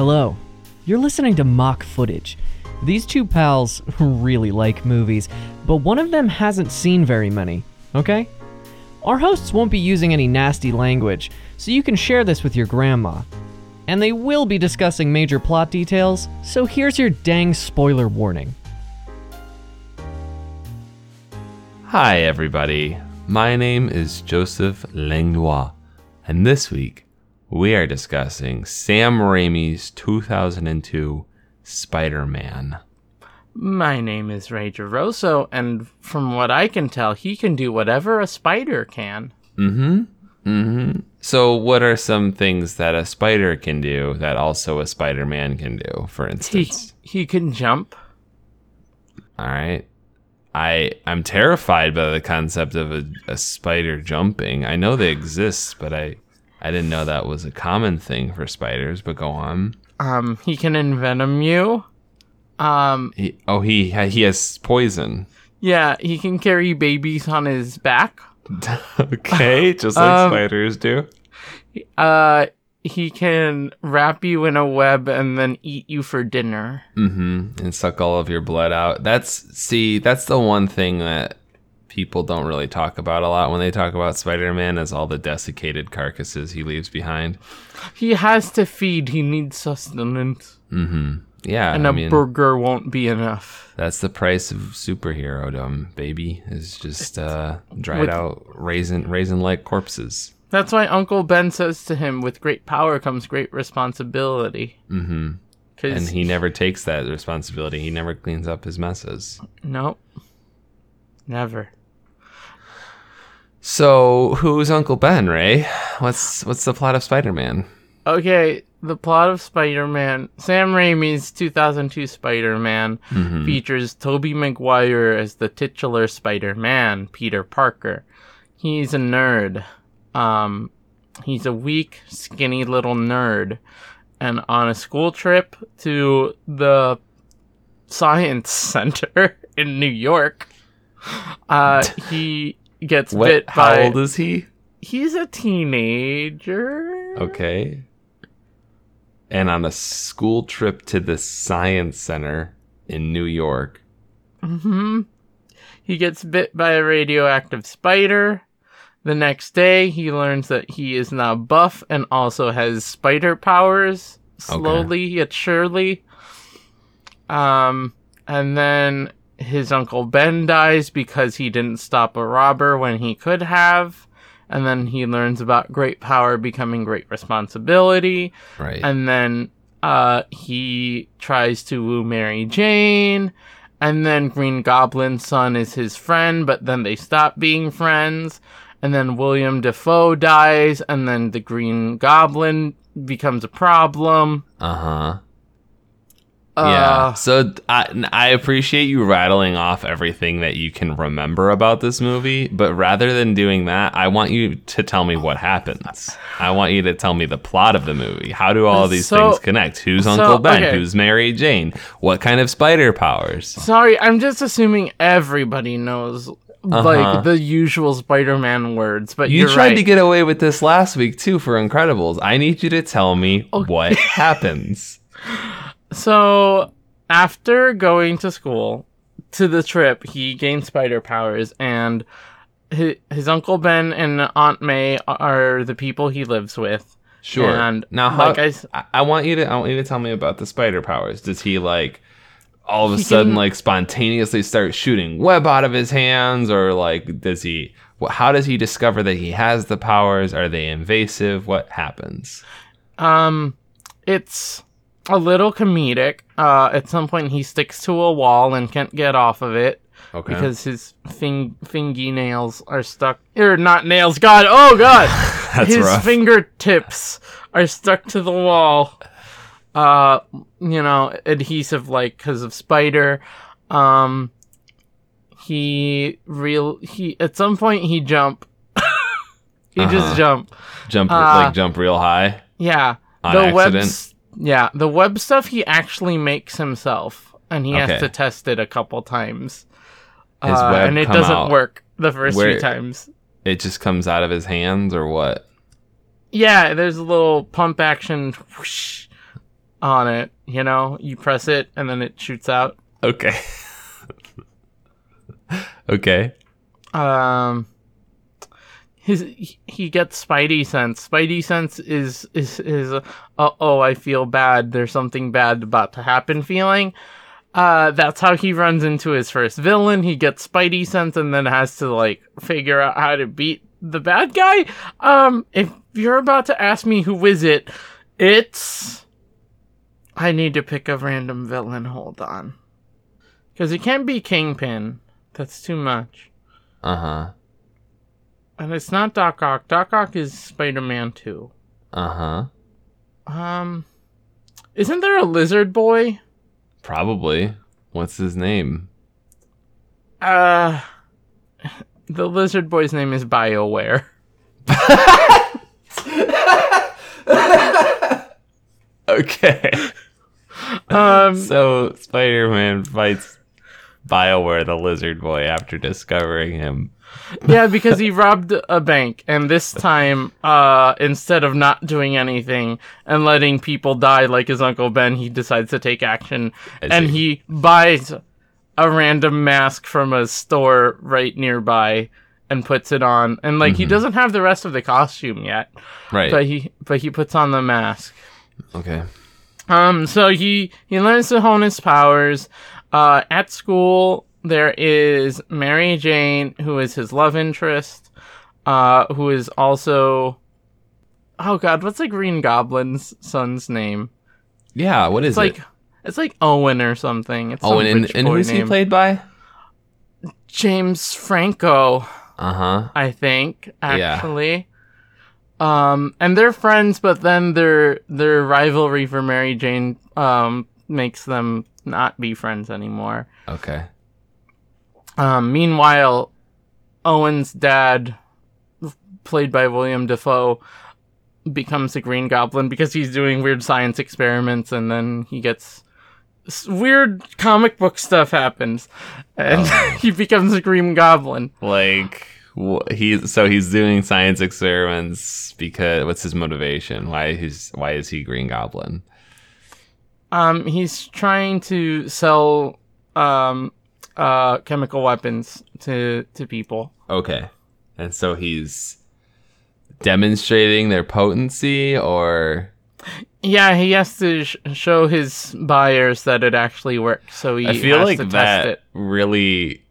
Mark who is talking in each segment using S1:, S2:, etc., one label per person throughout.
S1: Hello. You're listening to Mock Footage. These two pals really like movies, but one of them hasn't seen very many, okay? Our hosts won't be using any nasty language, so you can share this with your grandma. And they will be discussing major plot details, so here's your dang spoiler warning.
S2: Hi, everybody. My name is Joseph Langlois, and this week we are discussing Sam Raimi's 2002 Spider Man.
S3: My name is Ray Geroso, and from what I can tell, he can do whatever a spider can.
S2: Mm hmm. Mm hmm. So, what are some things that a spider can do that also a Spider Man can do, for
S3: He
S2: instance?
S3: he can jump.
S2: All right. I I'm terrified by the concept of a, a spider jumping. I know they exist, but I I didn't know that was a common thing for spiders. But go on.
S3: Um, he can envenom you. Um,
S2: He, oh, he he has poison.
S3: yeah, he can carry babies on his back.
S2: okay, just like
S3: Um,
S2: spiders do.
S3: Uh, he can wrap you in a web and then eat you for dinner.
S2: Mm-hmm. And suck all of your blood out. That's see, that's the one thing that people don't really talk about a lot when they talk about Spider-Man is all the desiccated carcasses he leaves behind.
S3: He has to feed. He needs sustenance,
S2: Mm-hmm. Yeah,
S3: and
S2: I
S3: a
S2: mean
S3: burger won't be enough.
S2: that's the price of superherodom, baby. Is just uh, dried
S3: With-
S2: out raisin raisin like corpses.
S3: That's why Uncle Ben says to him, "With great power comes great responsibility."
S2: Mm-hmm.
S3: Because
S2: And he never takes that responsibility. He never cleans up his messes.
S3: nope, never.
S2: So, who's Uncle Ben, Ray? What's what's the plot of Spider-Man?
S3: Okay, the plot of Spider-Man, Sam Raimi's 2002 Spider-Man
S2: Mhm.
S3: features Tobey Maguire as the titular Spider-Man, Peter Parker. He's a nerd. Um, he's a weak, skinny little nerd. And on a school trip to the science center in New York, uh, he gets
S2: What?
S3: bit
S2: How
S3: by.
S2: old is he?
S3: he's a teenager.
S2: Okay. And on a school trip to the science center in New York.
S3: hmm He gets bit by a radioactive spider. The next day, he learns that he is now buff and also has spider powers. Slowly yet surely. Um, and then his uncle Ben dies because he didn't stop a robber when he could have. And then he learns about great power becoming great responsibility.
S2: Right.
S3: And then uh, he tries to woo Mary Jane. And then Green Goblin's son is his friend, but then they stop being friends. And then William Dafoe dies, and then the Green Goblin becomes a problem.
S2: uh-huh.
S3: Uh,
S2: yeah. So I, I appreciate you rattling off everything that you can remember about this movie, but rather than doing that, I want you to tell me what happens. I want you to tell me the plot of the movie. How do all these
S3: So-
S2: things connect? Who's
S3: so,
S2: Uncle Ben?
S3: okay.
S2: Who's Mary Jane? What kind of spider powers?
S3: Sorry, I'm just assuming everybody knows
S2: Uh-huh.
S3: like the usual Spider-Man words, but
S2: You tried
S3: right.
S2: to get away with this last week too for Incredibles. I need you to tell me what happens.
S3: So, after going to school, to the trip, he gained spider powers, and his, his Uncle Ben and Aunt May are the people he lives with.
S2: Sure.
S3: And
S2: now, how,
S3: like I
S2: I, I want you to I want you to tell me about the spider powers. Does he like all of a
S3: He
S2: sudden
S3: can-
S2: like spontaneously start shooting web out of his hands, or like does he? How does he discover that he has the powers? Are they invasive? What happens?
S3: Um, it's a little comedic. Uh, at some point, he sticks to a wall and can't get off of it
S2: Okay.
S3: because his fing- fingy nails are stuck. Or not nails. God, oh God! His
S2: rough.
S3: fingertips are stuck to the wall. Uh, you know, adhesive like because of spider. Um, he real he at some point he jump. he
S2: Uh-huh.
S3: just jump.
S2: jump
S3: uh,
S2: like jump real high.
S3: Yeah,
S2: On
S3: the
S2: accident?
S3: s- Yeah, the web stuff he actually makes himself, and he
S2: Okay.
S3: has to test it a couple times.
S2: His
S3: Uh,
S2: web
S3: and it doesn't work the first
S2: where-
S3: few times.
S2: It just comes out of his hands, or what?
S3: Yeah, there's a little pump action. Whoosh, on it. You know, you press it and then it shoots out.
S2: Okay. okay.
S3: Um, his he gets Spidey sense. Spidey sense is is is uh, oh I feel bad. There's something bad about to happen. Feeling. Uh, that's how he runs into his first villain. He gets Spidey sense and then has to like figure out how to beat the bad guy. Um, if you're about to ask me who is it, it's. I need to pick a random villain. Hold on, because it can't be Kingpin. That's too much.
S2: Uh huh.
S3: And it's not Doc Ock. Doc Ock is Spider Man 2.
S2: Uh huh.
S3: Um, isn't there a lizard boy?
S2: Probably. What's his name?
S3: Uh, the lizard boy's name is BioWare.
S2: Okay.
S3: Um,
S2: so Spider Man fights Bioware the lizard boy after discovering him.
S3: yeah, because he robbed a bank, and this time, uh, instead of not doing anything and letting people die like his uncle Ben, he decides to take action, and he buys a random mask from a store right nearby and puts it on, and like he doesn't have the rest of the costume yet,
S2: Right.
S3: but he but he puts on the mask.
S2: okay.
S3: Um, so he he learns to hone his powers. Uh, at school there is Mary Jane, who is his love interest, uh, who is also, oh god, what's the Green Goblin's son's name?
S2: Yeah. What is
S3: It's like
S2: it?
S3: it's like Owen or something. It's some
S2: and, and who's he played by?
S3: James Franco,
S2: Uh huh.
S3: I think. actually.
S2: Yeah.
S3: Actually. Um, and they're friends, but then their their rivalry for Mary Jane um makes them not be friends anymore.
S2: Okay.
S3: Um, meanwhile, Owen's dad, played by William Dafoe, becomes the Green Goblin because he's doing weird science experiments, and then he gets weird comic book stuff happens, and he becomes a Green Goblin.
S2: Like he's so he's doing science experiments because what's his motivation? Why he's why is he Green Goblin?
S3: Um, he's trying to sell um uh chemical weapons to to people.
S2: Okay. And so he's demonstrating their potency or
S3: Yeah, he has to sh- show his buyers that it actually works. So he
S2: I feel like that
S3: it.
S2: really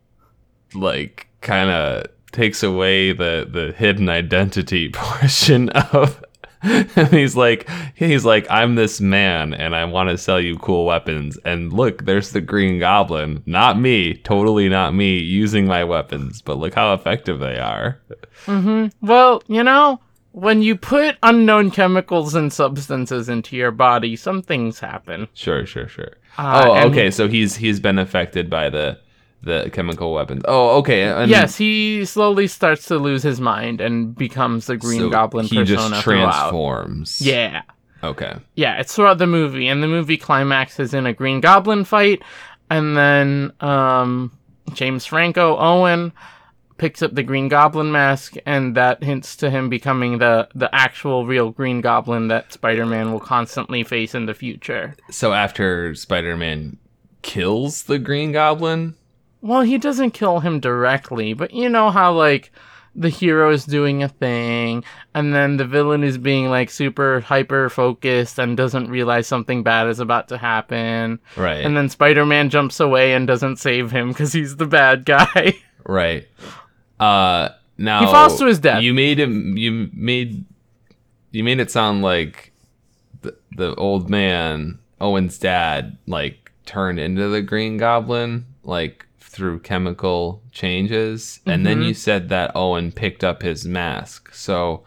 S2: like kind of takes away the the hidden identity portion of and he's like he's like I'm this man and I want to sell you cool weapons. And look there's the green goblin. Not me. Totally not me using my weapons but look how effective they are.
S3: Well, you know, when you put unknown chemicals and substances into your body, some things happen.
S2: sure sure sure.
S3: Uh,
S2: oh okay so he's he's been affected by the the chemical weapons oh okay and
S3: yes, he slowly starts to lose his mind and becomes the Green
S2: so
S3: Goblin
S2: he
S3: persona
S2: just
S3: throughout.
S2: transforms
S3: Yeah.
S2: okay
S3: Yeah, it's throughout the movie, and the movie climaxes in a Green Goblin fight, and then um, James Franco Owen picks up the Green Goblin mask, and that hints to him becoming the the actual real Green Goblin that Spider-Man will constantly face in the future.
S2: So after Spider-Man kills the Green Goblin,
S3: Well, he doesn't kill him directly, but you know how like the hero is doing a thing and then the villain is being like super hyper focused and doesn't realize something bad is about to happen.
S2: right?
S3: And then Spider-Man jumps away and doesn't save him cuz he's the bad guy.
S2: right. Uh, now
S3: He falls to his death.
S2: You made him. You made. You made it sound like the, the old man Owen's dad like turned into the Green Goblin like through chemical changes, and then
S3: Mm-hmm.
S2: you said that Owen picked up his mask. So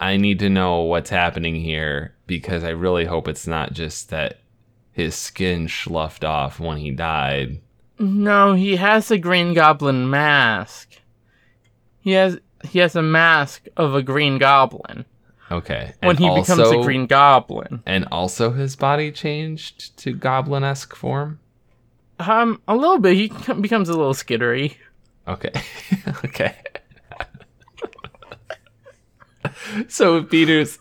S2: I need to know what's happening here because I really hope it's not just that his skin sloughed off when he died.
S3: no, he has a Green Goblin mask. He has he has a mask of a Green Goblin
S2: Okay.
S3: when
S2: And
S3: he becomes a Green Goblin.
S2: And also his body changed to goblin esque form?
S3: Um a little bit he becomes a little skittery.
S2: Okay. okay. so Peter's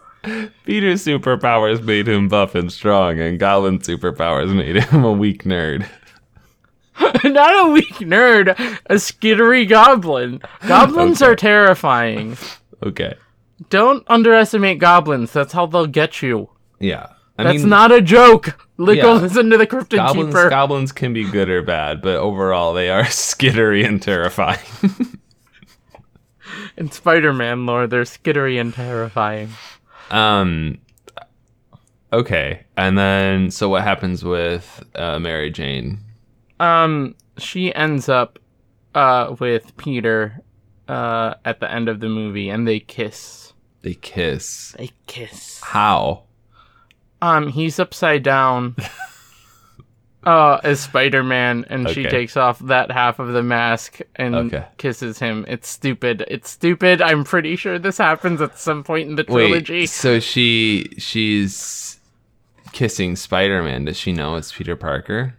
S2: Peter's superpowers made him buff and strong, and Goblin's superpowers made him a weak nerd.
S3: Not a weak nerd, a skittery goblin. Goblins
S2: Okay.
S3: are terrifying.
S2: Okay.
S3: Don't underestimate goblins. That's how they'll get you.
S2: Yeah. I
S3: That's
S2: mean,
S3: not a joke. Look,
S2: Yeah.
S3: listen to the Cryptid
S2: goblins.
S3: Keeper.
S2: Goblins can be good or bad, but overall they are skittery and terrifying.
S3: In Spider-Man lore, they're skittery and terrifying.
S2: um. Okay, and then so what happens with uh, Mary Jane?
S3: Um, she ends up uh with Peter uh at the end of the movie, and they kiss.
S2: They kiss.
S3: They kiss.
S2: How?
S3: Um, he's upside down. Uh, as Spider-Man, and she takes off that half of the mask and
S2: Okay.
S3: kisses him. It's stupid. It's stupid. I'm pretty sure this happens at some point in the trilogy.
S2: Wait, so she she's kissing Spider-Man. Does she know it's Peter Parker?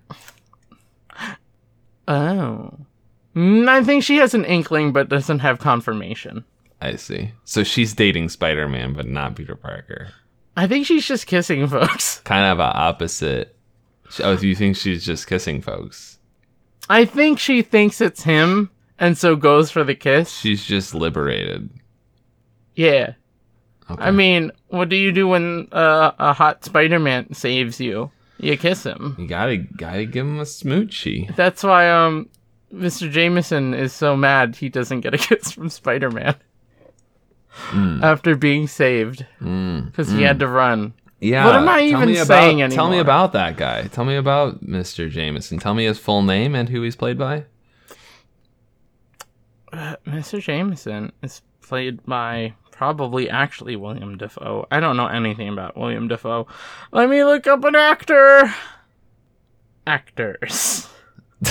S3: Oh. Mm, I think she has an inkling, but doesn't have confirmation.
S2: I see. So she's dating Spider-Man, but not Peter Parker.
S3: I think she's just kissing folks.
S2: Kind of a opposite. Oh, do you think she's just kissing folks?
S3: I think she thinks it's him, and so goes for the kiss.
S2: She's just liberated.
S3: yeah.
S2: Okay.
S3: I mean, what do you do when uh, a hot Spider-Man saves you? You kiss him.
S2: you gotta gotta give him a smoochie.
S3: That's why um, Mr. Jameson is so mad he doesn't get a kiss from Spider-Man
S2: Mm,
S3: after being saved
S2: mm,
S3: because he had to run.
S2: Yeah.
S3: What am I
S2: tell
S3: even
S2: about,
S3: saying
S2: Tell me about that guy. Tell me about Mr. Jameson. Tell me his full name and who he's played by.
S3: Uh, Mr. Jameson is played by probably actually William Dafoe. I don't know anything about William Dafoe. Let me look up an actor. Actors.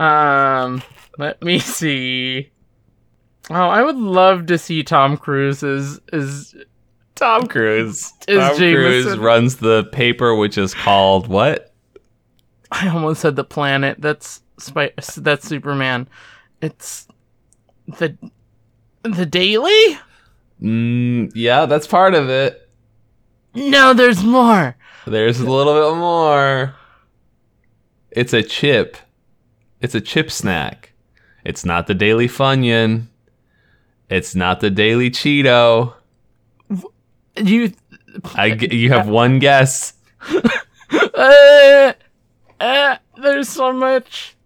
S3: um, let me see. Oh, I would love to see Tom Cruise as as
S2: Tom Cruise.
S3: Is
S2: Tom Cruise runs the paper, which is called what?
S3: I almost said the planet. That's that's Superman. It's the the Daily.
S2: Mm, yeah, that's part of it.
S3: No, there's more.
S2: There's a little bit more. It's a chip. It's a chip snack. It's not the Daily Funyun. It's not the Daily Cheeto.
S3: You
S2: I you have one guess.
S3: uh, uh, there's so much.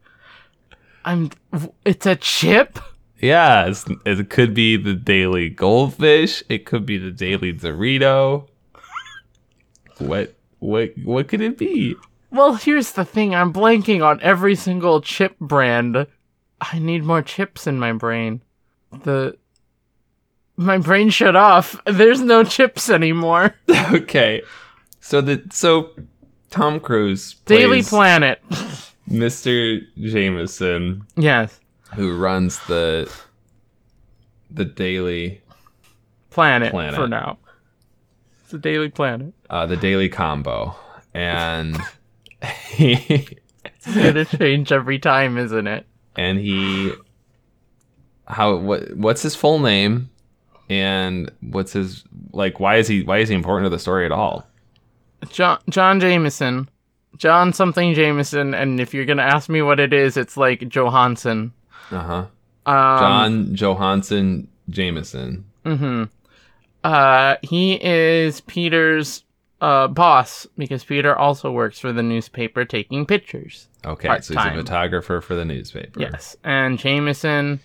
S3: I'm. It's a chip.
S2: Yeah, it's, it could be the Daily Goldfish. It could be the Daily Dorito. What what what could it be?
S3: Well, here's the thing. I'm blanking on every single chip brand. I need more chips in my brain. The my brain shut off. There's no chips anymore.
S2: okay, so the so Tom Cruise
S3: Daily Planet.
S2: Mr. Jameson,
S3: Yes,
S2: who runs the the Daily
S3: Planet,
S2: Planet.
S3: for now. It's a Daily Planet.
S2: uh, the Daily Combo, and he
S3: It's gonna change every time, isn't it?
S2: And he how what what's his full name and what's his like why is he why is he important to the story at all
S3: John John Jameson, John something Jameson, and if you're gonna ask me what it is, it's like Johansson.
S2: uh-huh
S3: Um,
S2: john johansson jameson
S3: Mm-hmm. Uh, he is Peter's uh boss because Peter also works for the newspaper taking pictures.
S2: Okay so he's a photographer for the newspaper
S3: Yes, and Jameson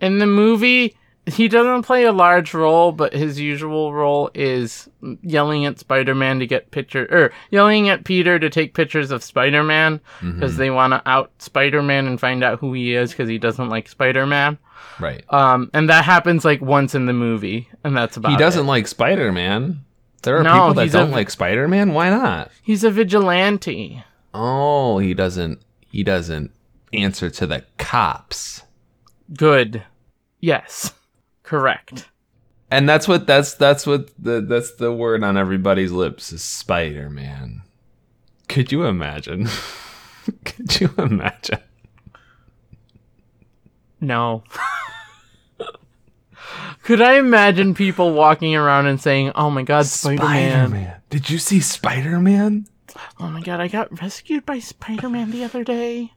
S3: in the movie he doesn't play a large role, but his usual role is yelling at Spider-Man to get picture or yelling at Peter to take pictures of Spider-Man because
S2: Mhm.
S3: they want to out Spider-Man and find out who he is because he doesn't like Spider-Man.
S2: right
S3: Um, and that happens like once in the movie, and that's about.
S2: he doesn't
S3: it.
S2: like spider-man there are
S3: No,
S2: people that don't like spider-man why not
S3: He's a vigilante.
S2: Oh he doesn't he doesn't answer to the cops
S3: Good. Yes. Correct.
S2: And that's what that's that's what the that's the word on everybody's lips is Spider Man. Could you imagine? Could you imagine?
S3: No. Could I imagine people walking around and saying, "Oh my God, Spider Man!
S2: Did you see Spider Man?
S3: Oh my God, I got rescued by Spider Man the other day.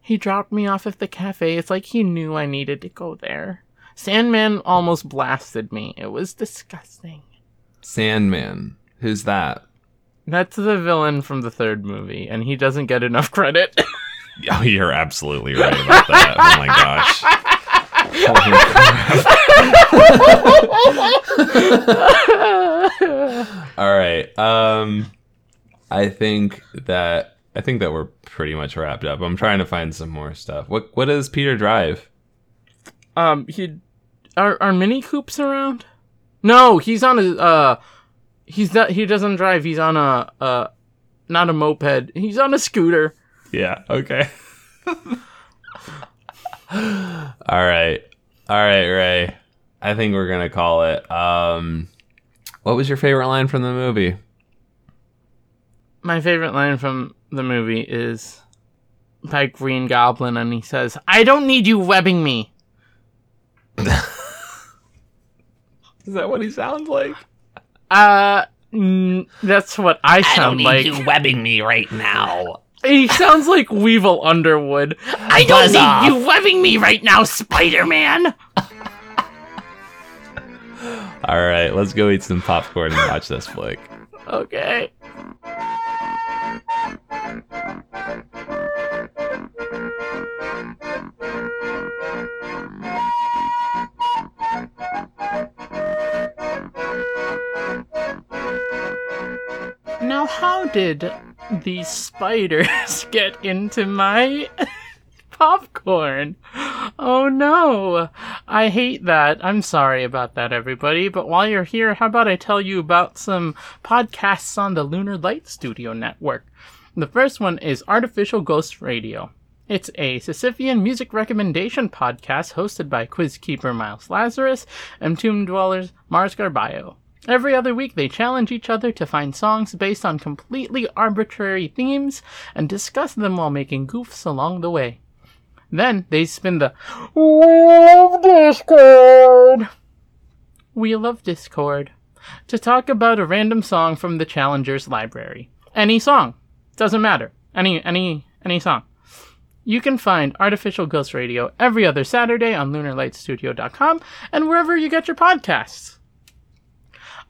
S3: He dropped me off at the cafe. It's like he knew I needed to go there. Sandman almost blasted me. It was disgusting.
S2: Sandman. Who's that?
S3: That's the villain from the third movie, and he doesn't get enough credit.
S2: Oh, you're absolutely right about that. oh my gosh. All right. Um I think that I think that we're pretty much wrapped up. I'm trying to find some more stuff. What what does Peter drive?
S3: um, he are are Mini Coops around? No, he's on a uh, he's not. He doesn't drive. He's on a uh, not a moped. He's on a scooter.
S2: Yeah, okay. All right. All right, Ray. I think we're going to call it. Um what was your favorite line from the movie?
S3: My favorite line from the movie is by Green Goblin, and he says, "I don't need you webbing me."
S2: Is that what he sounds like?
S3: Uh, mm, that's what I sound like. I don't need like.
S4: You webbing me right now.
S3: He sounds like Weevil Underwood.
S4: I don't need you webbing me right now, Spider Man.
S2: All right, let's go eat some popcorn and watch this flick.
S3: Okay. Now, how did these spiders get into my popcorn? Oh no! I hate that. I'm sorry about that, everybody. But while you're here, how about I tell you about some podcasts on the Lunar Light Studio Network? The first one is Artificial Ghost Radio. It's a Sisyphean music recommendation podcast hosted by quiz keeper Miles Lazarus and Tomb Dwellers Mars Garbayo. Every other week, they challenge each other to find songs based on completely arbitrary themes and discuss them while making goofs along the way. Then they spin the of Discord. Wheel of Discord to talk about a random song from the challenger's library. Any song, doesn't matter. Any any any song. You can find Artificial Ghost Radio every other Saturday on LunarLightStudio.com and wherever you get your podcasts.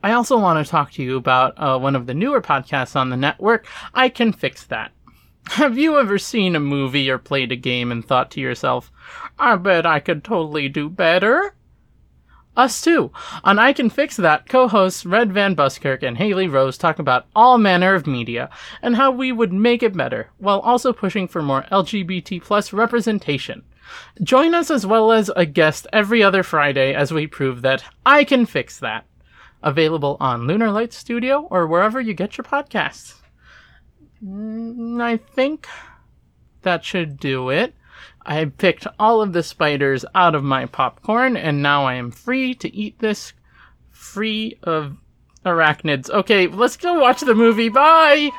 S3: I also want to talk to you about uh, one of the newer podcasts on the network. I Can Fix That. Have you ever seen a movie or played a game and thought to yourself, I bet I could totally do better? Us too. On I Can Fix That, co hosts Red Van Buskirk and Haley Rose talk about all manner of media and how we would make it better, while also pushing for more LGBT plus representation. Join us as well as a guest every other Friday as we prove that I can fix that. Available on Lunar Light Studio or wherever you get your podcasts. Mm, I think that should do it. I picked all of the spiders out of my popcorn, and now I am free to eat this free of arachnids. Okay, let's go watch the movie. Bye!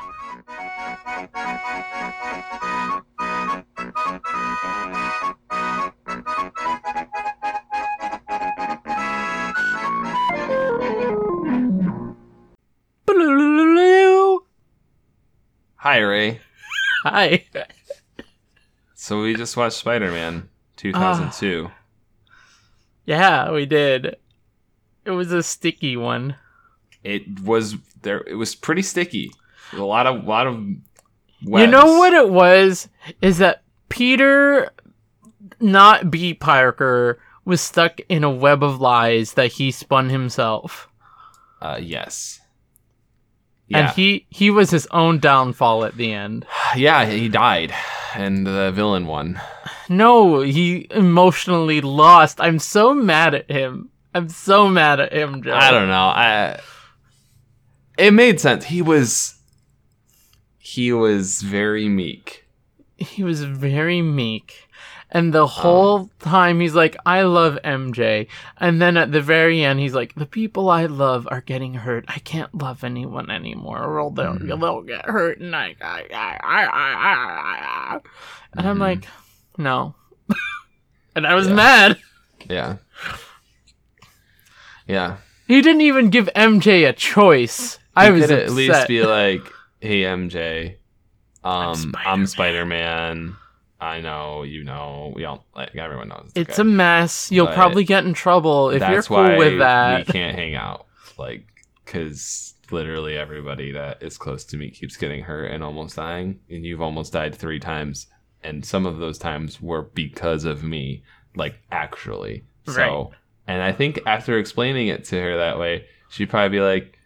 S2: Hi, Ray.
S3: Hi.
S2: So we just watched Spider Man 2002.
S3: Yeah, we did. It was a sticky one.
S2: It was there. It was pretty sticky. A lot of lot of.
S3: You know what it was? Is that Peter, not B. Parker, was stuck in a web of lies that he spun himself.
S2: Uh, yes.
S3: And he he was his own downfall at the end.
S2: yeah, he died, and the villain won.
S3: No, he emotionally lost. I'm so mad at him. I'm so mad at him, Joe.
S2: I don't know. I. It made sense. He was. He was very meek.
S3: he was very meek. And the uh. whole time he's like, I love MJ. And then at the very end, he's like, the people I love are getting hurt. I can't love anyone anymore or they'll, hmm. they'll get hurt. And I, I, I, I, I, I, I. And I'm hmm. like, no. and I was mad.
S2: Yeah. Yeah.
S3: He didn't even give MJ a choice. I
S2: He
S3: was
S2: could
S3: upset.
S2: at least be like, "Hey MJ, um, I'm
S3: Spider-Man."
S2: Spider Man. I know, you know, we all like everyone knows.
S3: it's
S2: okay.
S3: a mess. You'll
S2: But
S3: probably get in trouble if you're cool with that.
S2: we can't hang out, like, because literally everybody that is close to me keeps getting hurt and almost dying, and you've almost died three times, and some of those times were because of me, like actually.
S3: Right.
S2: So, and I think after explaining it to her that way, she'd probably be like,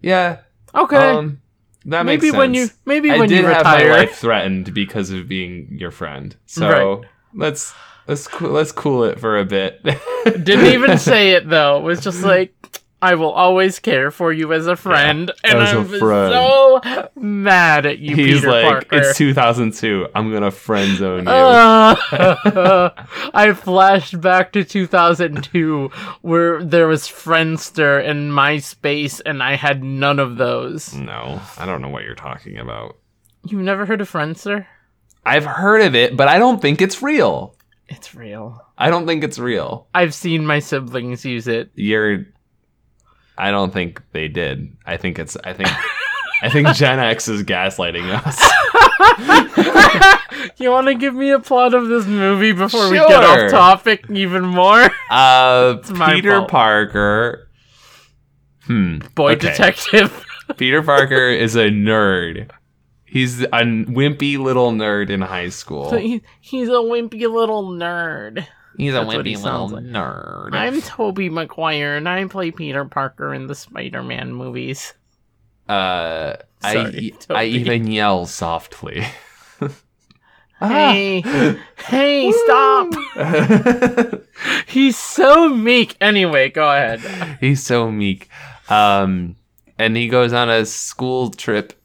S2: "Yeah,
S3: Okay.
S2: um, that makes
S3: maybe
S2: sense."
S3: when you maybe
S2: I
S3: when
S2: did
S3: you
S2: have my
S3: retire.
S2: life threatened because of being your friend. So
S3: Right.
S2: let's let's let's cool it for a bit.
S3: Didn't even say it though. It was just like I will always care for you as a friend, and
S2: as a
S3: I'm
S2: friend.
S3: so mad at you,
S2: He's
S3: Peter
S2: like,
S3: Parker.
S2: it's 2002. I'm gonna friend zone you.
S3: Uh, I flashed back to 2002 where there was Friendster and MySpace, and I had none of those.
S2: no, I don't know what you're talking about.
S3: You've never heard of Friendster?
S2: I've heard of it, but I don't think it's real.
S3: It's real.
S2: I don't think it's real.
S3: I've seen my siblings use it.
S2: You're. I don't think they did. I think it's. I think. I think Gen X is gaslighting us.
S3: You want to give me a plot of this movie before we get off topic even more?
S2: Uh, Peter. Parker. Hmm.
S3: Boy
S2: okay.
S3: detective.
S2: Peter Parker is a nerd. He's a wimpy little nerd in high school.
S3: So he, he's a wimpy little nerd.
S2: He's a
S3: That's what he
S2: little
S3: like.
S2: nerd.
S3: I'm Tobey Maguire, and I play Peter Parker in the Spider-Man movies.
S2: uh, I
S3: Sorry,
S2: I
S3: Tobey.
S2: even yell softly.
S3: Hey, hey, stop! He's so meek. Anyway, go ahead.
S2: He's so meek. Um, and he goes on a school trip.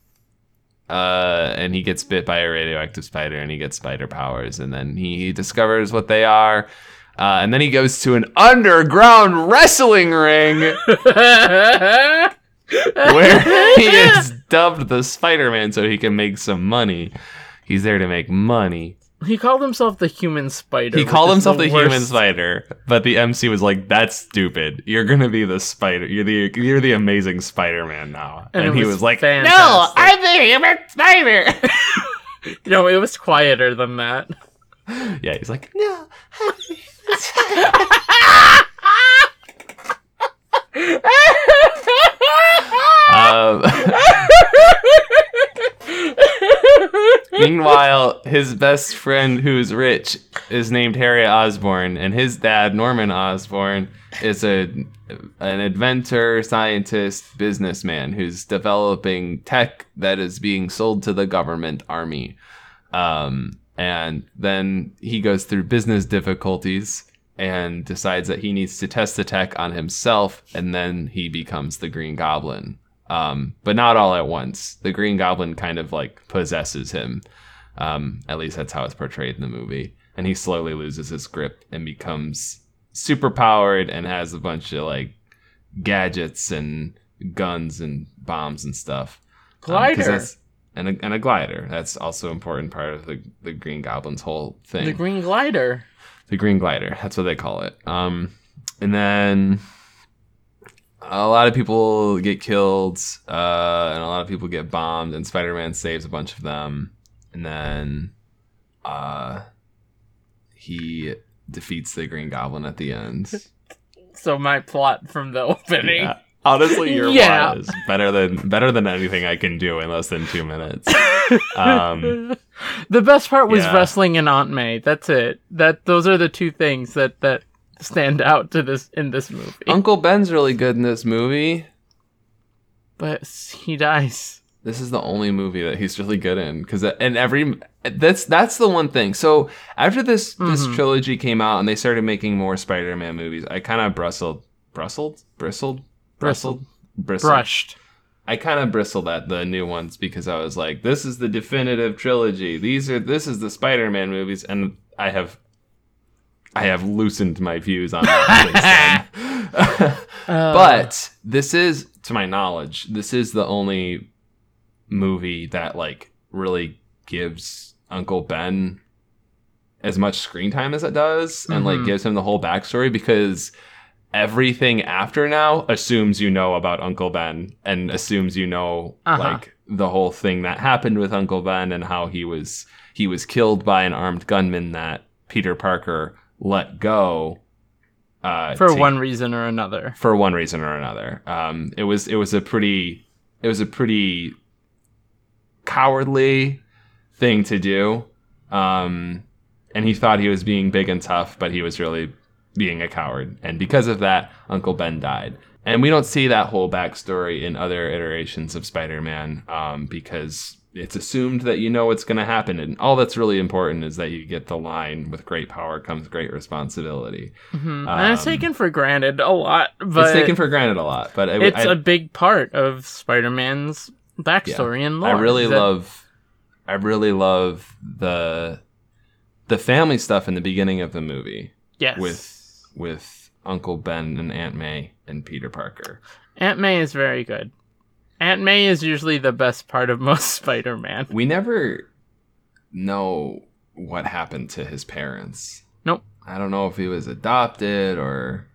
S2: Uh, and he gets bit by a radioactive spider, and he gets spider powers, and then he discovers what they are. Uh, and then he goes to an underground wrestling ring where he is dubbed the Spider Man so he can make some money. He's there to make money.
S3: He called himself the Human Spider.
S2: He called himself the, human spider, but the MC was like, "That's stupid. You're gonna be the spider. You're the you're the amazing Spider-Man now."
S3: And
S2: And, he
S3: was
S2: was like,
S3: fantastic.
S2: "No, I'm the human spider."
S3: No, it was quieter than that.
S2: yeah, he's like, "No." um, meanwhile, his best friend, who's rich, is named Harry Osborn, and his dad, Norman Osborn, is a an inventor, scientist, businessman who's developing tech that is being sold to the government army. Um, and then he goes through business difficulties and decides that he needs to test the tech on himself, and then he becomes the Green Goblin. Um, but not all at once. The Green Goblin kind of like possesses him. Um, at least that's how it's portrayed in the movie. And he slowly loses his grip and becomes super powered and has a bunch of like gadgets and guns and bombs and stuff. Um,
S3: Glider.
S2: that's- and a, and a glider. That's also an important part of the, the Green Goblin's whole thing
S3: the Green Glider.
S2: the green glider that's what they call it um and then a lot of people get killed uh and a lot of people get bombed and spider-man saves a bunch of them and then uh he defeats the green goblin at the end
S3: So my plot from the opening.
S2: yeah. honestly your
S3: Yeah.
S2: plot is better than better than anything i can do in less than two minutes um
S3: the best part was
S2: Yeah.
S3: wrestling and Aunt May. That's it. That those are the two things that that stand out to this in this movie.
S2: uncle ben's really good in this movie
S3: but he dies.
S2: This is the only movie that he's really good in because and every that's that's the one thing. So after this this
S3: Mhm.
S2: trilogy came out and they started making more Spider-Man movies, I kind of bristled, bristled, bristled, bristled, bristled.
S3: Brushed.
S2: I kind of bristled at the new ones because I was like, this is the definitive trilogy. These are this is the Spider-Man movies, and I have I have loosened my views on that.
S3: Uh,
S2: but this is to my knowledge this is the only movie that like really gives uncle ben as much screen time as it does and like
S3: Mhm.
S2: gives him the whole backstory because everything after now assumes you know about Uncle Ben and assumes you know
S3: Uh-huh.
S2: like the whole thing that happened with Uncle Ben and how he was he was killed by an armed gunman that Peter Parker let go uh,
S3: For
S2: to-
S3: one reason or another.
S2: for one reason or another. Um, it was it was a pretty it was a pretty cowardly thing to do. Um, and he thought he was being big and tough, but he was really being a coward. And because of that, Uncle Ben died. And we don't see that whole backstory in other iterations of Spider-Man um, because it's assumed that you know what's going to happen. And all that's really important is that you get the line, "With great power comes great responsibility."
S3: and it's taken for granted a lot, but
S2: Um, it's taken for granted a lot, but it,
S3: it's
S2: I,
S3: a big part of Spider-Man's backstory and lore.
S2: I really
S3: that-
S2: love, I really love the the family stuff in the beginning of the movie
S3: yes.
S2: with with Uncle Ben and Aunt May and Peter Parker.
S3: Aunt May is very good. Aunt May is usually the best part of most Spider-Man.
S2: We never know what happened to his parents.
S3: Nope.
S2: I don't know if he was adopted or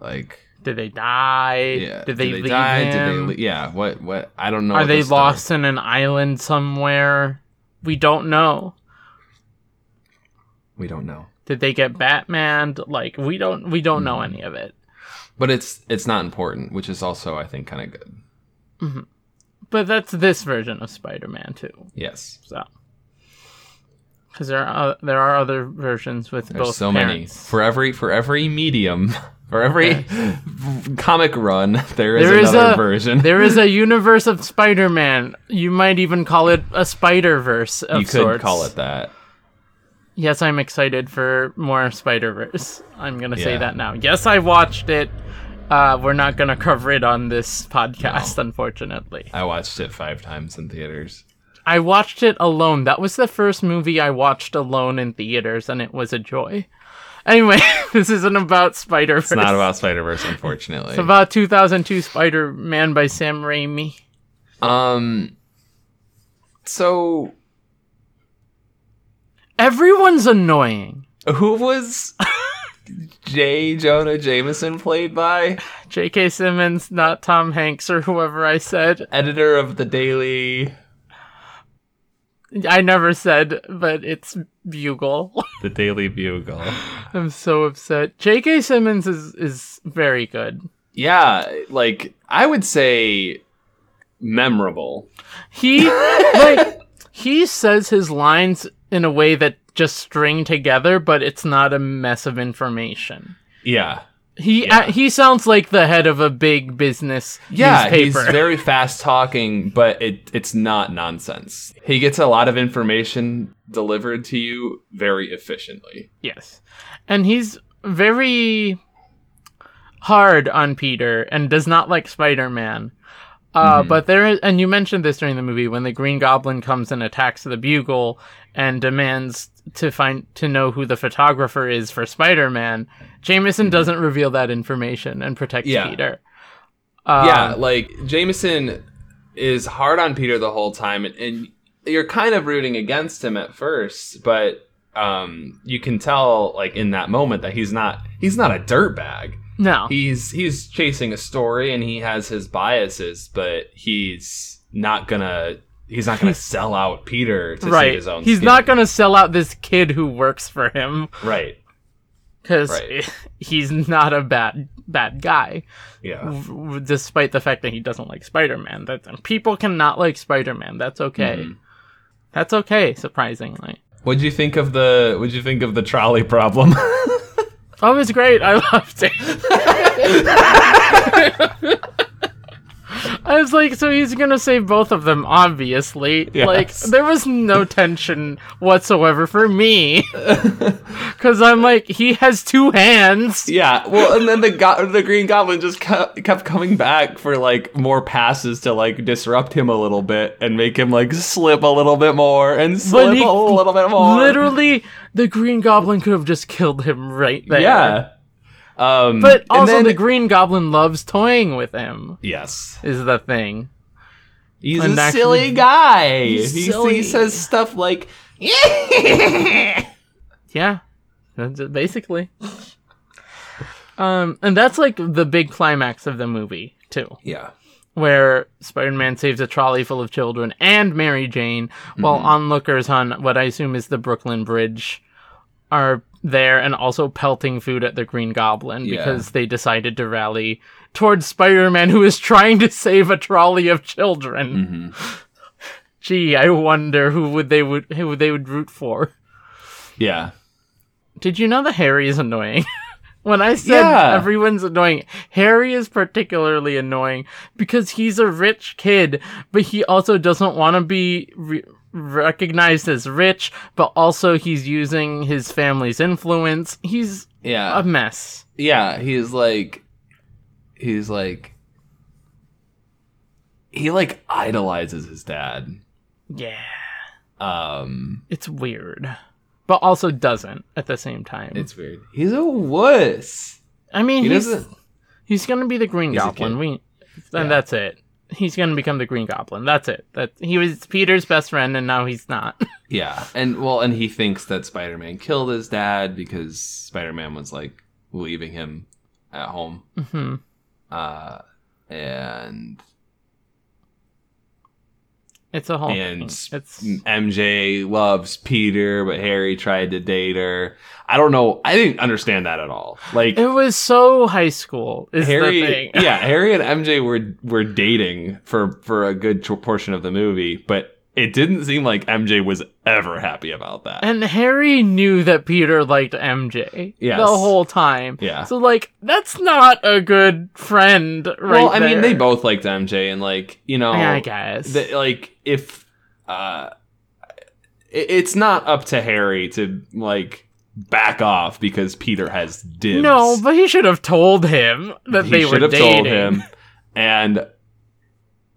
S2: like
S3: Did they die?
S2: yeah.
S3: Did they, leave
S2: die? Did they? yeah. What? What? I don't know.
S3: Are they
S2: story-
S3: lost in an island somewhere? We don't know.
S2: We don't know.
S3: Did they get Batman? Like we don't we don't know hmm. any of it.
S2: But it's it's not important, which is also I think kind of good. Mm-hmm.
S3: But that's this version of Spider-Man too.
S2: Yes.
S3: So because there are uh, there are other versions with
S2: There's
S3: both
S2: so many for every for every medium for every comic run there is
S3: There is
S2: another
S3: a-
S2: version.
S3: There is a universe of Spider-Man. You might even call it a Spider-Verse of
S2: you could
S3: sorts.
S2: call it that.
S3: Yes, I'm excited for more Spider Verse. I'm gonna say that now. Yes, I watched it. Uh, we're not gonna cover it on this podcast, unfortunately.
S2: I watched it five times in theaters.
S3: I watched it alone. That was the first movie I watched alone in theaters, and it was a joy. Anyway, this isn't about Spider Verse.
S2: It's not about Spider Verse, unfortunately.
S3: It's about 2002 Spider Man by Sam Raimi.
S2: um. So
S3: Everyone's annoying.
S2: who was J. Jonah Jameson played by?
S3: J.K. Simmons, not Tom Hanks or whoever I said.
S2: Editor of the Daily
S3: I never said, but it's Bugle.
S2: the Daily Bugle.
S3: I'm so upset. J.K. Simmons is is very good.
S2: Yeah, like I would say memorable.
S3: He like he says his lines in a way that just string together, but it's not a mess of information.
S2: Yeah.
S3: He
S2: Yeah.
S3: uh, he sounds like the head of a big business
S2: Yeah, he's very fast talking, but it it's not nonsense. He gets a lot of information delivered to you very efficiently.
S3: yes, and he's very hard on Peter and does not like Spider Man. Uh, But there is, and you mentioned this during the movie when the Green Goblin comes and attacks the Bugle and demands to find to know who the photographer is for Spider Man. Jameson doesn't reveal that information and protects
S2: Yeah.
S3: Peter. Um,
S2: yeah, like Jameson is hard on Peter the whole time, and, and you're kind of rooting against him at first, but um, you can tell, like in that moment, that he's not he's not a dirtbag.
S3: No,
S2: He's he's chasing a story, and he has his biases, but he's not gonna he's not gonna sell out Peter to
S3: right.
S2: his own.
S3: He's
S2: skin.
S3: not gonna sell out this kid who works for him
S2: right.
S3: because
S2: Right.
S3: he's not a bad bad guy.
S2: Yeah.
S3: w- despite the fact that he doesn't like Spider-Man. That people cannot like Spider-Man. That's okay.
S2: Mhm.
S3: That's okay. Surprisingly,
S2: What'd you think of the What'd you think of the trolley problem?
S3: oh, was great. I loved it. I was like, so he's gonna save both of them, obviously. Like, there was no tension whatsoever for me, because I'm like, he has two hands.
S2: Yeah, well, and then the go- the Green Goblin just kept, kept coming back for like more passes to like disrupt him a little bit and make him like slip a little bit more and slip
S3: he-
S2: a little bit more.
S3: Literally, the Green Goblin could have just killed him right there.
S2: yeah. Um,
S3: But also,
S2: then-
S3: the Green Goblin loves toying with him.
S2: yes,
S3: Is the thing.
S2: he's
S3: And
S2: a
S3: actually-
S2: silly guy.
S3: He's
S2: He,
S3: silly.
S2: he says stuff like,
S3: Yeah, basically. Um, and that's like the big climax of the movie too,
S2: Yeah.
S3: where Spider-Man saves a trolley full of children and Mary Jane, while onlookers on what I assume is the Brooklyn Bridge are there and also pelting food at the Green Goblin
S2: Yeah.
S3: because they decided to rally towards Spider-Man, who is trying to save a trolley of children.
S2: hmm
S3: Gee, I wonder who would they would who they would root for.
S2: Yeah.
S3: Did you know that Harry is annoying? when I said
S2: Yeah.
S3: everyone's annoying, Harry is particularly annoying because he's a rich kid, but he also doesn't want to be re- recognized as rich, but also he's using his family's influence. He's
S2: Yeah.
S3: a mess.
S2: yeah. He's like, he's like, he like idolizes his dad.
S3: Yeah.
S2: Um,
S3: It's weird. But also doesn't at the same time.
S2: it's weird. He's a wuss.
S3: I mean,
S2: He
S3: he's,
S2: doesn't.
S3: he's gonna be the Green
S2: He's
S3: Goblin. We, and
S2: Yeah.
S3: that's it. He's gonna become the Green Goblin. That's it. That he was Peter's best friend, and now he's not.
S2: Yeah, and well, and he thinks that Spider-Man killed his dad because Spider-Man was like leaving him at home.
S3: hmm
S2: Uh, and
S3: It's a whole
S2: and
S3: thing. It's
S2: MJ loves Peter, but Harry tried to date her. I don't know. I didn't understand that at all. Like
S3: it was so high school.
S2: Harry,
S3: thing.
S2: yeah, Harry and MJ were were dating for for a good portion of the movie, but it didn't seem like MJ was ever happy about that.
S3: And Harry knew that Peter liked MJ
S2: Yes.
S3: the whole time.
S2: Yeah.
S3: So like that's not a good friend, right?
S2: well, I mean, they both liked MJ, and like you know,
S3: Yeah, I guess.
S2: like if uh, it- it's not up to Harry to like back off because Peter has dibs.
S3: no, but he should have told him that
S2: he
S3: they were
S2: should have
S3: dating.
S2: told him, and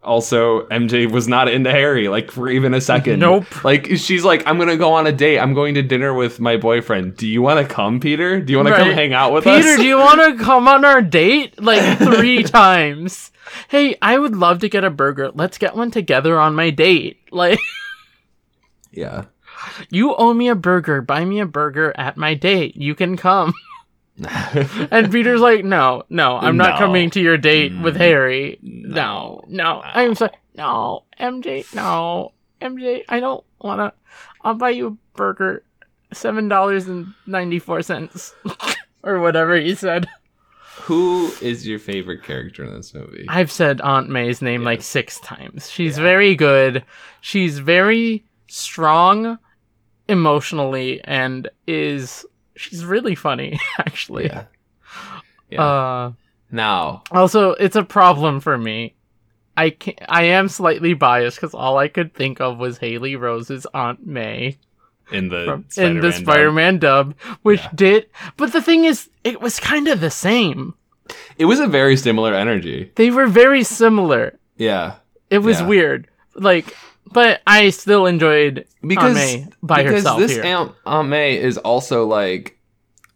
S2: also MJ was not into Harry like for even a second.
S3: Nope.
S2: Like she's like, I'm gonna go on a date. I'm going to dinner with my boyfriend. Do you want to come, Peter? Do you want to come hang out with us?
S3: Peter, do you want to come on our date? Like three times. Hey, I would love to get a burger. Let's get one together on my date. Like,
S2: yeah.
S3: you owe me a burger. Buy me a burger at my date. You can come. And Peter's like, no, no, I'm not
S2: No.
S3: coming to your date with
S2: Mm.
S3: Harry.
S2: No.
S3: No. I'm sorry. No, MJ, no. MJ, I don't want to. I'll buy you a burger. $7.94. or whatever he said.
S2: Who is your favorite character in this movie?
S3: I've said Aunt May's name like six times. She's very good. She's very strong emotionally and is she's really funny actually.
S2: Yeah. Yeah.
S3: Uh
S2: now,
S3: also it's a problem for me. I can I am slightly biased cuz all I could think of was Haley Rose's Aunt May
S2: in the
S3: from,
S2: Spider-Man
S3: in the
S2: dub.
S3: Spider-Man dub, which
S2: Yeah.
S3: did but the thing is it was kind of the same.
S2: it was a very similar energy.
S3: They were very similar.
S2: Yeah.
S3: It was
S2: Yeah.
S3: weird. Like, but I still enjoyed
S2: Because
S3: Aunt May by
S2: because
S3: herself
S2: this
S3: here.
S2: Aunt, Aunt May is also like,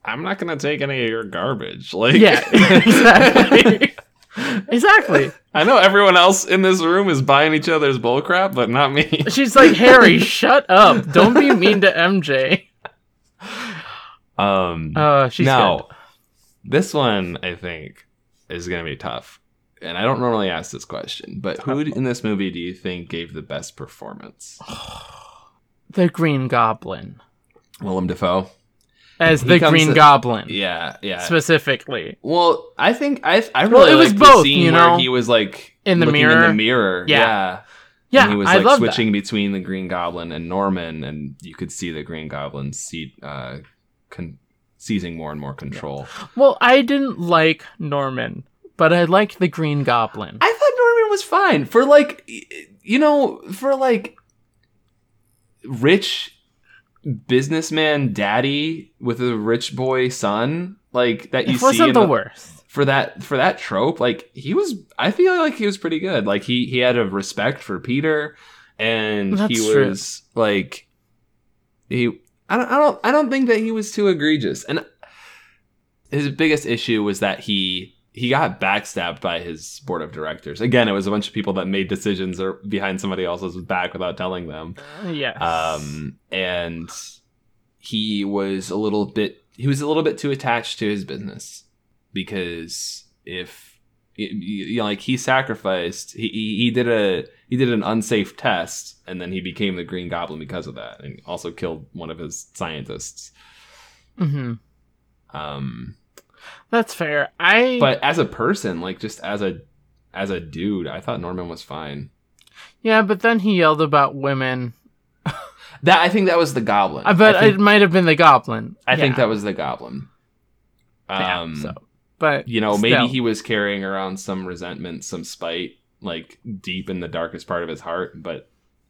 S2: I'm not gonna take any of your garbage. Like,
S3: yeah, exactly. exactly.
S2: I know everyone else in this room is buying each other's bullcrap, but not me.
S3: She's like, Harry, shut up. Don't be mean to MJ.
S2: Um,
S3: Uh, she's
S2: now,
S3: good.
S2: this one I think is gonna be tough, and I don't normally ask this question, but who in this movie do you think gave the best performance?
S3: The Green Goblin.
S2: Willem Dafoe.
S3: As
S2: He
S3: the Green
S2: to-
S3: Goblin,
S2: Yeah, yeah.
S3: specifically.
S2: Well, I think I I
S3: Well,
S2: really
S3: it was both,
S2: the scene
S3: you
S2: where
S3: know?
S2: he was like
S3: In the
S2: looking in
S3: mirror?
S2: the mirror.
S3: Yeah.
S2: Yeah.
S3: Yeah,
S2: and he was like switching between the Green Goblin and Norman, and you could see the Green Goblin see, uh, con- seizing more and more control.
S3: that. Well, I didn't like Norman, but I liked the Green Goblin.
S2: I thought Norman was fine for like, you know, for like rich businessman daddy with a rich boy son, like that you
S3: it wasn't
S2: in
S3: the worst.
S2: for that for that trope like he was i feel like he was pretty good like he he had a respect for peter and
S3: That's
S2: he
S3: true.
S2: was like he I don't, I don't i don't think that he was too egregious and his biggest issue was that he he got backstabbed by his board of directors again it was a bunch of people that made decisions or behind somebody else's back without telling them
S3: Yes.
S2: um and he was a little bit he was a little bit too attached to his business because if you know, like he sacrificed, he, he he did a he did an unsafe test, and then he became the Green Goblin because of that, and also killed one of his scientists.
S3: hmm
S2: Um,
S3: That's fair. I
S2: but as a person, like just as a as a dude, I thought Norman was fine.
S3: yeah, but then he yelled about women.
S2: That I think that was the Goblin.
S3: I bet
S2: I think,
S3: it might have been the goblin.
S2: I think that was the Goblin.
S3: Yeah,
S2: Um,
S3: so, but
S2: you know, maybe he was carrying around some resentment, some spite, like deep in the darkest part of his heart. But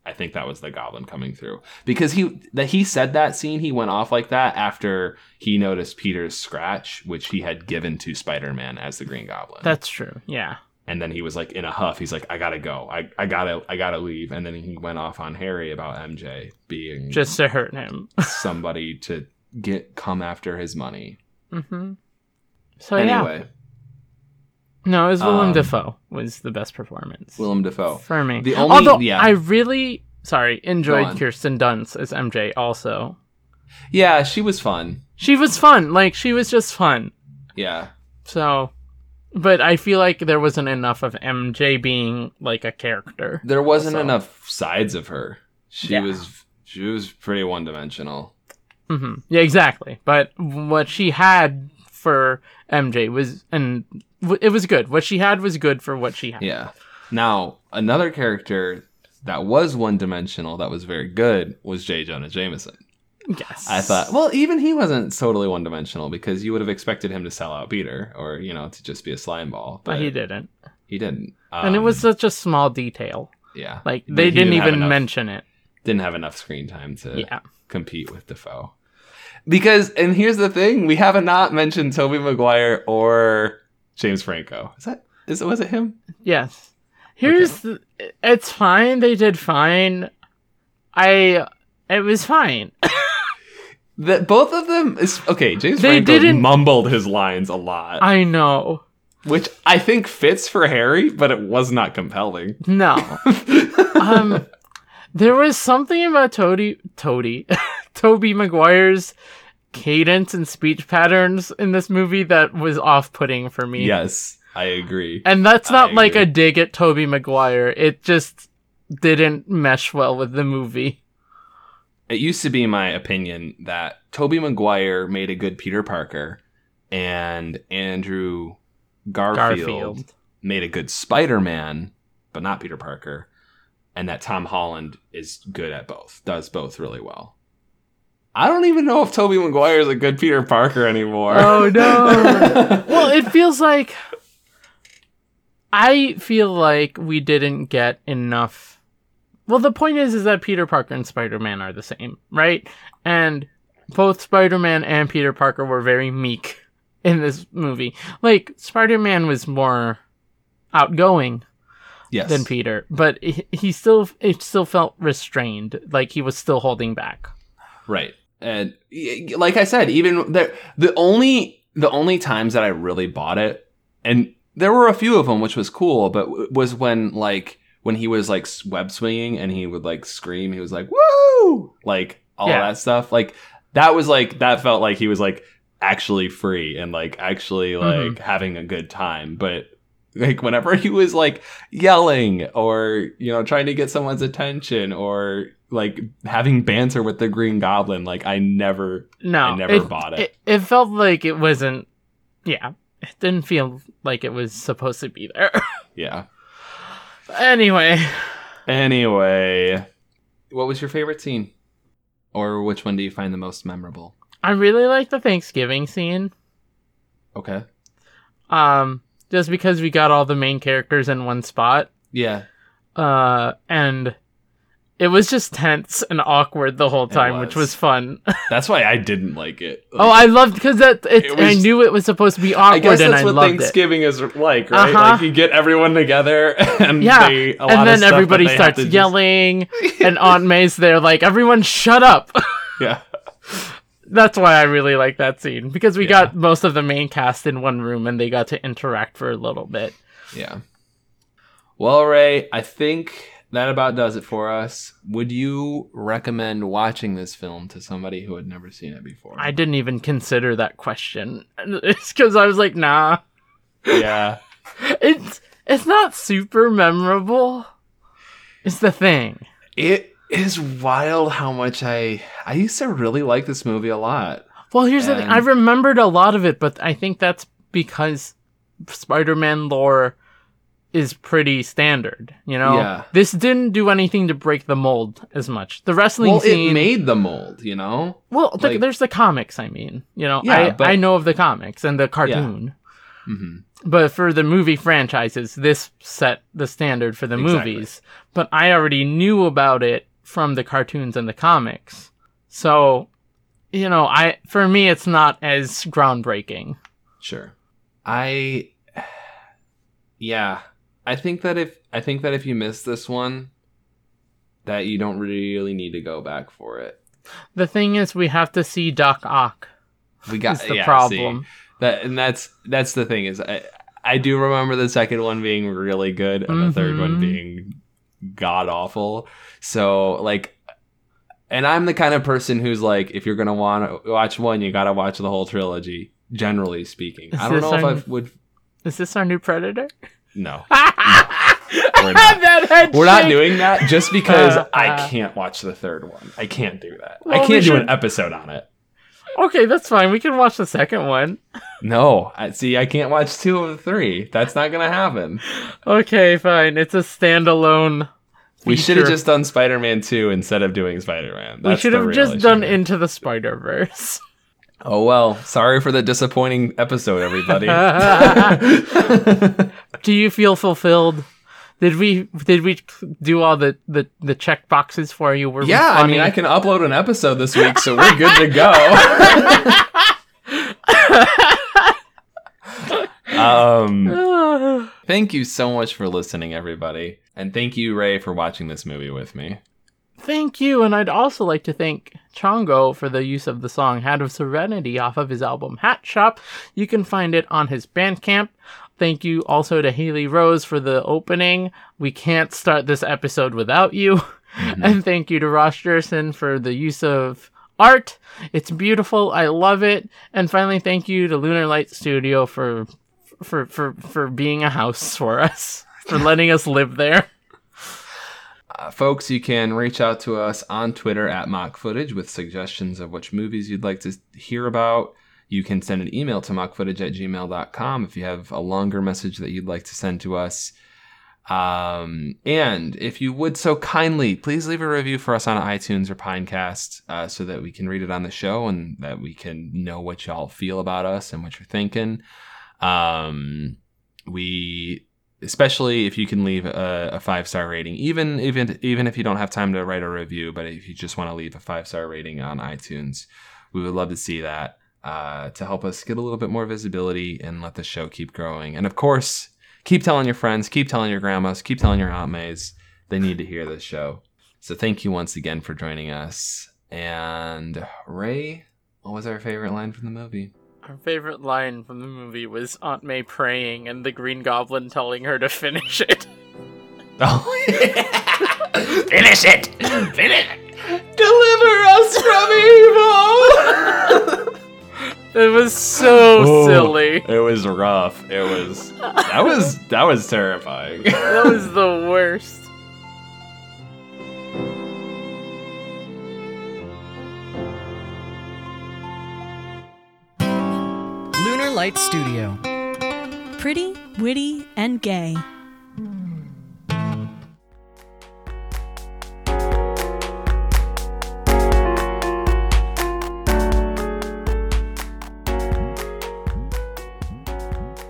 S2: I think that was the Goblin coming through because he that he said that scene. He went off like that after he noticed Peter's scratch, which he had given to Spider Man as the Green Goblin.
S3: That's true. Yeah.
S2: and then he was like in a huff. He's like, "I gotta go. I, I gotta I gotta leave." And then he went off on Harry about MJ being
S3: Just to hurt him.
S2: somebody to get come after his money.
S3: hmm So yeah. No, it was Willem
S2: Um,
S3: Dafoe was the best performance.
S2: Willem Dafoe.
S3: for me.
S2: The only-
S3: Although
S2: yeah.
S3: I really sorry, enjoyed. Kirsten Dunst as MJ also.
S2: Yeah, she was fun.
S3: She was fun. Like she was just fun.
S2: Yeah.
S3: So but I feel like there wasn't enough of MJ being like a character.
S2: There wasn't enough sides of her. She
S3: Yeah.
S2: was she was pretty one dimensional.
S3: hmm Yeah, exactly. But what she had for MJ was, and w- it was good. What she had was good for what she had.
S2: Yeah. Now, another character that was one dimensional that was very good was J. Jonah Jameson.
S3: Yes.
S2: I thought, well, even he wasn't totally one dimensional because you would have expected him to sell out Peter or, you know, to just be a slime ball.
S3: but he didn't,
S2: He didn't.
S3: and it was
S2: Um,
S3: such a small detail.
S2: yeah.
S3: Like
S2: But
S3: they
S2: he
S3: didn't, even
S2: enough-
S3: mention it.
S2: didn't have enough screen time to
S3: Yeah.
S2: compete with Dafoe. Because, and here's the thing, we haven't not mentioned Tobey Maguire or James Franco. Is that is was it him?
S3: Yes. Here's the, it's fine. They did fine. I it was fine.
S2: That both of them is okay. James
S3: They
S2: Franco
S3: didn't-
S2: mumbled his lines a lot,
S3: I know.
S2: which I think fits for Harry, but it was not compelling.
S3: No. um there was something about Toady Toady Tobey Maguire's cadence and speech patterns in this movie that was off-putting for me.
S2: yes, I agree.
S3: And that's not
S2: I
S3: like
S2: agree.
S3: a dig at Tobey Maguire. It just didn't mesh well with the movie.
S2: It used to be my opinion that Tobey Maguire made a good Peter Parker, and Andrew Garfield,
S3: Garfield.
S2: made a good Spider-Man, but not Peter Parker, and that Tom Holland is good at both, does both really well. I don't even know if Tobey Maguire is a good Peter Parker anymore.
S3: Oh no. well, it feels like I feel like we didn't get enough. Well, the point is, is that Peter Parker and Spider Man are the same, right? And both Spider Man and Peter Parker were very meek in this movie. Like Spider Man was more outgoing
S2: yes.
S3: than Peter, but he, still it still felt restrained, like he was still holding back.
S2: Right. And like I said, even the the only the only times that I really bought it, and there were a few of them, which was cool, but was when like when he was like web swinging and he would like scream, he was like woo, like all
S3: Yeah.
S2: that stuff. Like that was like that felt like he was like actually free and like actually like
S3: Mhm.
S2: having a good time, but. Like whenever he was like yelling or you know trying to get someone's attention or like having banter with the Green Goblin. Like I never,
S3: No,
S2: I never bought it.
S3: it. It felt like it wasn't. Yeah, it didn't feel like it was supposed to be there.
S2: yeah.
S3: anyway,
S2: Anyway, what was your favorite scene, or which one do you find the most memorable?
S3: I really like the Thanksgiving scene.
S2: Okay.
S3: Um, just because we got all the main characters in one spot.
S2: Yeah.
S3: Uh, and it was just tense and awkward the whole time, which
S2: was.
S3: was fun.
S2: That's why I didn't like it.
S3: oh, I loved because that it,
S2: It
S3: I knew it was supposed to be
S2: I
S3: awkward,
S2: guess
S3: and
S2: that's
S3: I
S2: what
S3: loved it.
S2: Thanksgiving is like, right?
S3: Uh-huh.
S2: Like you get everyone together, and
S3: Yeah,
S2: they, a lot
S3: and then everybody starts
S2: to just-
S3: yelling, and Aunt May's there like, "Everyone, shut up!"
S2: yeah.
S3: That's why I really like that scene because we
S2: Yeah.
S3: got most of the main cast in one room and they got to interact for a little bit.
S2: Yeah. Well, Ray, I think that about does it for us. Would you recommend watching this film to somebody who had never seen it before?
S3: I didn't even consider that question. It's because I was like, nah.
S2: yeah.
S3: It's it's not super memorable. It's the thing.
S2: It is wild how much I I used to really like this movie a lot.
S3: Well, here's the thing. I remembered a lot of it, but I think that's because Spider-Man lore is pretty standard. You know,
S2: Yeah.
S3: this didn't do anything to break the mold as much. The wrestling
S2: Well,
S3: scene,
S2: it made the mold, you know?
S3: well, the, there's the comics. I mean, you know,
S2: Yeah,
S3: I
S2: but-
S3: I know of the comics and the cartoon.
S2: hmm
S3: But for the movie franchises, this set the standard for the
S2: Exactly.
S3: movies. But I already knew about it from the cartoons and the comics. So, you know, I for me it's not as groundbreaking.
S2: Sure. I yeah. I think that if I think that if you miss this one that you don't really need to go back for it.
S3: The thing is we have to see Doc Ock.
S2: We got
S3: the
S2: yeah,
S3: problem.
S2: see. that and that's that's the thing is I I do remember the second one being really good and the third one
S3: Mhm.
S2: being god awful. So like and I'm the kind of person who's like if you're going to want to watch one you got to watch the whole trilogy generally speaking.
S3: Is
S2: I don't know if I would
S3: Is this our new Predator?
S2: no.
S3: We're
S2: not. We're not doing that just because
S3: Uh,
S2: I
S3: uh.
S2: can't watch the third one. I can't do that.
S3: Well,
S2: I can't do an episode on it.
S3: Okay, that's fine. We can watch the second one.
S2: No, I see. I can't watch two of the three. That's not gonna happen.
S3: Okay, fine. It's a standalone.
S2: We should have just done Spider-Man two instead of doing Spider-Man.
S3: We should have just
S2: issue
S3: done. Into the Spider Verse.
S2: Oh well, sorry for the disappointing episode, everybody.
S3: Do you feel fulfilled? Did we did we do all the the, the check boxes for you? Were we
S2: yeah, I mean. I can upload an episode this week, so we're good to go. um, thank you so much for listening, everybody, and thank you, Ray, for watching this movie with me.
S3: Thank you, and I'd also like to thank Chongo for the use of the song Hat of Serenity off of his album Hat Shop. You can find it on his Bandcamp. Thank you also to Haley Rose for the opening. We can't start this episode without you. And thank you to Ross Jerson for the use of art. It's beautiful. I love it. And finally, thank you to Lunar Light Studio for for for for being a house for us, for letting us live there.
S2: Uh, folks, you can reach out to us on Twitter at mock footage with suggestions of which movies you'd like to hear about. You can send an email to mockfootage at gmail.com if you have a longer message that you'd like to send to us. Um, and if you would so kindly, please leave a review for us on iTunes or Pinecast uh, so that we can read it on the show and that we can know what y'all feel about us and what you're thinking. Um, we especially if you can leave a, a five star rating, even even even if you don't have time to write a review, but if you just want to leave a five star rating on iTunes, we would love to see that uh, to help us get a little bit more visibility and let the show keep growing. And of course, keep telling your friends, keep telling your grandmas, keep telling your aunt Mays. They need to hear this show. So thank you once again for joining us. And Ray, what was our favorite line from the movie?
S3: Our favorite line from the movie was Aunt May praying and the Green Goblin telling her to finish it.
S2: Oh,
S4: Finish it! Finish it!
S3: It was so
S2: Oh.
S3: silly.
S2: It was rough. It was that was that was terrifying.
S3: That was the worst.
S1: Lunar Light Studio.
S5: Pretty, witty, and gay.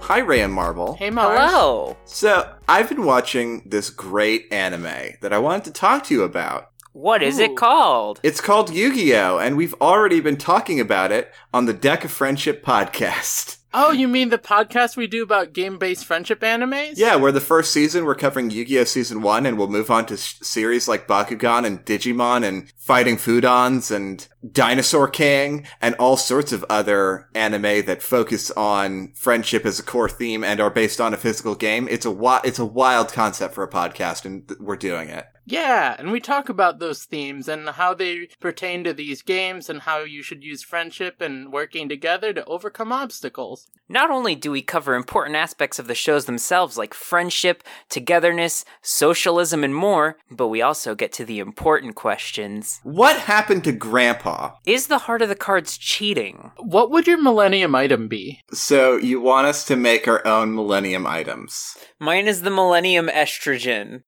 S6: Hi, Ray and Marble.
S3: Hey, Mars.
S7: Hello.
S6: So, I've been watching this great anime that I wanted to talk to you about.
S7: What is
S3: Ooh.
S7: it called?
S6: It's called Yu Gi Oh! and we've already been talking about it on the Deck of Friendship podcast.
S3: Oh, you mean the podcast we do about game-based friendship animes?
S6: Yeah, where the first season we're covering Yu-Gi-Oh! Season 1 and we'll move on to s- series like Bakugan and Digimon and Fighting Foodons and Dinosaur King and all sorts of other anime that focus on friendship as a core theme and are based on a physical game. It's a wi- it's a wild concept for a podcast and th- we're doing it.
S3: Yeah, and we talk about those themes and how they pertain to these games and how you should use friendship and working together to overcome obstacles.
S7: Not only do we cover important aspects of the shows themselves, like friendship, togetherness, socialism, and more, but we also get to the important questions.
S6: What happened to Grandpa?
S7: Is the heart of the cards cheating?
S3: What would your millennium item be?
S6: So you want us to make our own Millennium items?
S7: Mine is the Millennium Estrogen.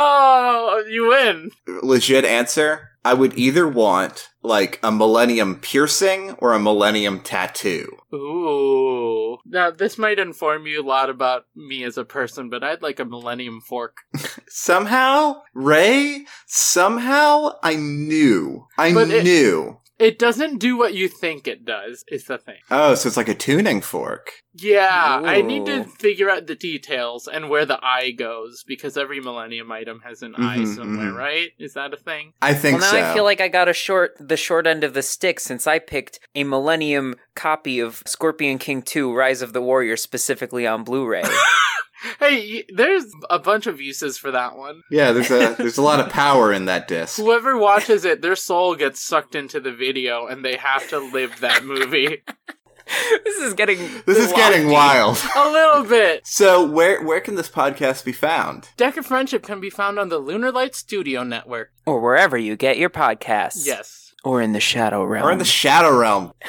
S3: Oh, you win.
S6: Legit answer. I would either want like a Millennium piercing or a Millennium tattoo.
S3: Ooh. Now, this might inform you a lot about me as a person, but I'd like a millennium fork.
S6: Somehow, Ray, somehow I knew. I
S3: But
S6: knew.
S3: It doesn't do what you think it does, is the thing.
S6: Oh, so it's like a tuning fork.
S3: Yeah, I need to figure out the details and where the eye goes because every millennium item has an eye
S6: Mhm,
S3: somewhere,
S6: mhm.
S3: right? Is that a thing?
S6: I think so.
S7: well, now
S6: so.
S7: I feel like I got a short, the short end of the stick since I picked a Millennium copy of Scorpion King 2: Rise of the Warrior specifically on Blu-ray.
S3: Hey, there's a bunch of uses for that one.
S6: yeah, there's a there's a lot of power in that disc.
S3: Whoever watches it, their soul gets sucked into the video and they have to live that movie.
S7: this is getting
S6: This is getting wild.
S3: a little bit.
S6: So where where can this podcast be found?
S3: Deck of Friendship can be found on the Lunar Light Studio Network.
S7: or wherever you get your podcasts.
S3: Yes.
S7: Or in the Shadow Realm.
S6: Or in the Shadow Realm.